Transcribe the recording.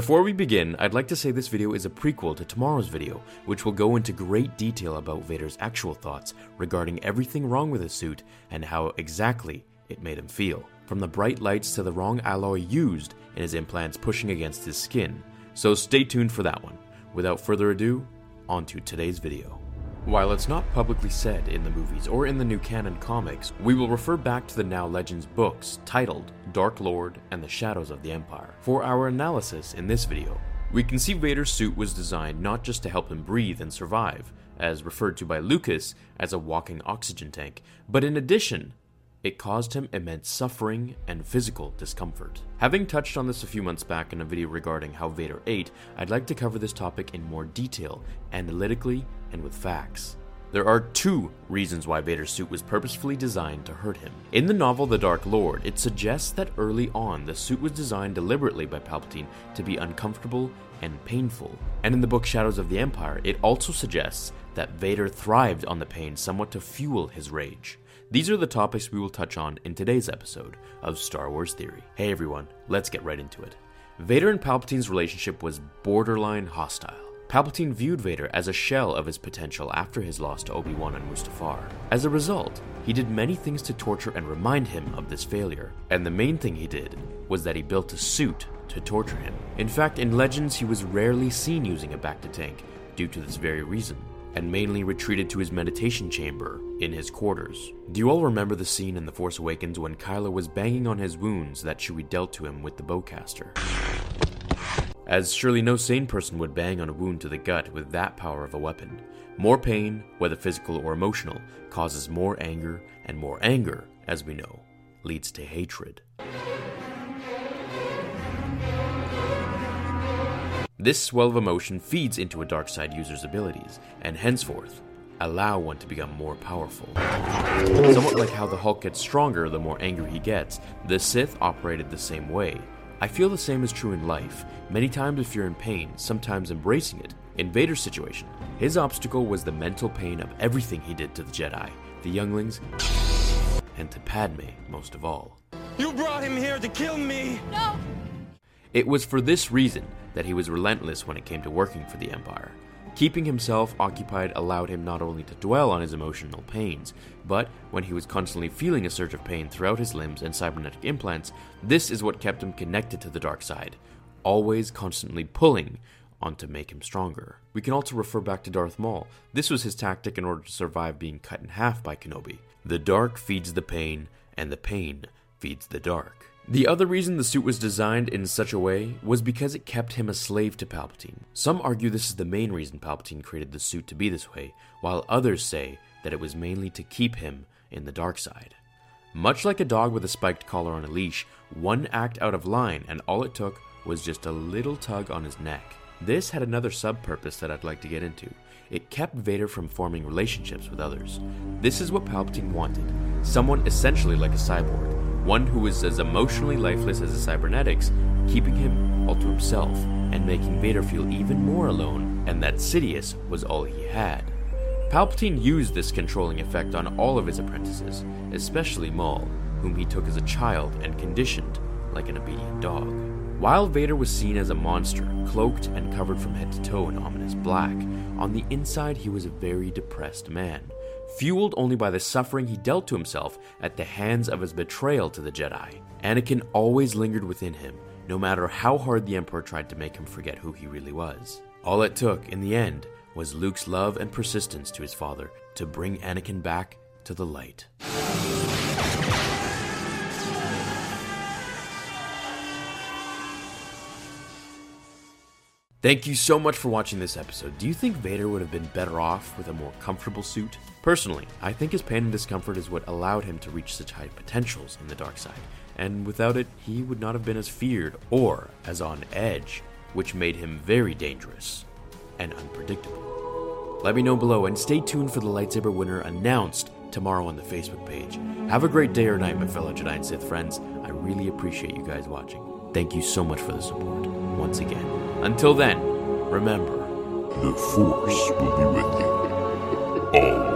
Before we begin, I'd like to say this video is a prequel to tomorrow's video, which will go into great detail about Vader's actual thoughts regarding everything wrong with his suit and how exactly it made him feel. From the bright lights to the wrong alloy used in his implants pushing against his skin. So stay tuned for that one. Without further ado, on to today's video. While it's not publicly said in the movies or in the new canon comics, we will refer back to the Now Legends books titled Dark Lord and the Shadows of the Empire for our analysis in this video. We can see Vader's suit was designed not just to help him breathe and survive, as referred to by Lucas as a walking oxygen tank, but in addition, it caused him immense suffering and physical discomfort. Having touched on this a few months back in a video regarding how Vader ate, I'd like to cover this topic in more detail, analytically, and with facts. There are two reasons why Vader's suit was purposefully designed to hurt him. In the novel The Dark Lord, it suggests that early on the suit was designed deliberately by Palpatine to be uncomfortable and painful. And in the book Shadows of the Empire, it also suggests that Vader thrived on the pain somewhat to fuel his rage. These are the topics we will touch on in today's episode of Star Wars Theory. Hey everyone, let's get right into it. Vader and Palpatine's relationship was borderline hostile. Palpatine viewed Vader as a shell of his potential after his loss to Obi Wan and Mustafar. As a result, he did many things to torture and remind him of this failure, and the main thing he did was that he built a suit to torture him. In fact, in Legends, he was rarely seen using a bacta tank due to this very reason and mainly retreated to his meditation chamber in his quarters. Do you all remember the scene in The Force Awakens when Kylo was banging on his wounds that Chewie dealt to him with the bowcaster? As surely no sane person would bang on a wound to the gut with that power of a weapon. More pain, whether physical or emotional, causes more anger, and more anger, as we know, leads to hatred. This swell of emotion feeds into a dark side user's abilities, and henceforth, allow one to become more powerful. Somewhat like how the Hulk gets stronger the more angry he gets, the Sith operated the same way. I feel the same is true in life. Many times, if you're in pain, sometimes embracing it. In Vader's situation, his obstacle was the mental pain of everything he did to the Jedi, the younglings, and to Padme most of all. You brought him here to kill me! No! It was for this reason that he was relentless when it came to working for the Empire. Keeping himself occupied allowed him not only to dwell on his emotional pains, but when he was constantly feeling a surge of pain throughout his limbs and cybernetic implants, this is what kept him connected to the dark side, always constantly pulling on to make him stronger. We can also refer back to Darth Maul. This was his tactic in order to survive being cut in half by Kenobi. The dark feeds the pain, and the pain feeds the dark. The other reason the suit was designed in such a way was because it kept him a slave to Palpatine. Some argue this is the main reason Palpatine created the suit to be this way, while others say that it was mainly to keep him in the dark side. Much like a dog with a spiked collar on a leash, one act out of line and all it took was just a little tug on his neck. This had another sub purpose that I'd like to get into. It kept Vader from forming relationships with others. This is what Palpatine wanted someone essentially like a cyborg one who was as emotionally lifeless as the cybernetics, keeping him all to himself and making Vader feel even more alone, and that Sidious was all he had. Palpatine used this controlling effect on all of his apprentices, especially Maul, whom he took as a child and conditioned like an obedient dog. While Vader was seen as a monster, cloaked and covered from head to toe in ominous black, on the inside he was a very depressed man fueled only by the suffering he dealt to himself at the hands of his betrayal to the Jedi. Anakin always lingered within him, no matter how hard the Emperor tried to make him forget who he really was. All it took, in the end, was Luke's love and persistence to his father to bring Anakin back to the light. Thank you so much for watching this episode. Do you think Vader would have been better off with a more comfortable suit? Personally, I think his pain and discomfort is what allowed him to reach such high potentials in the dark side, and without it, he would not have been as feared or as on edge, which made him very dangerous and unpredictable. Let me know below and stay tuned for the lightsaber winner announced tomorrow on the Facebook page. Have a great day or night, my fellow Jedi and Sith friends. I really appreciate you guys watching. Thank you so much for the support, once again. Until then, remember the Force will be with you. Always.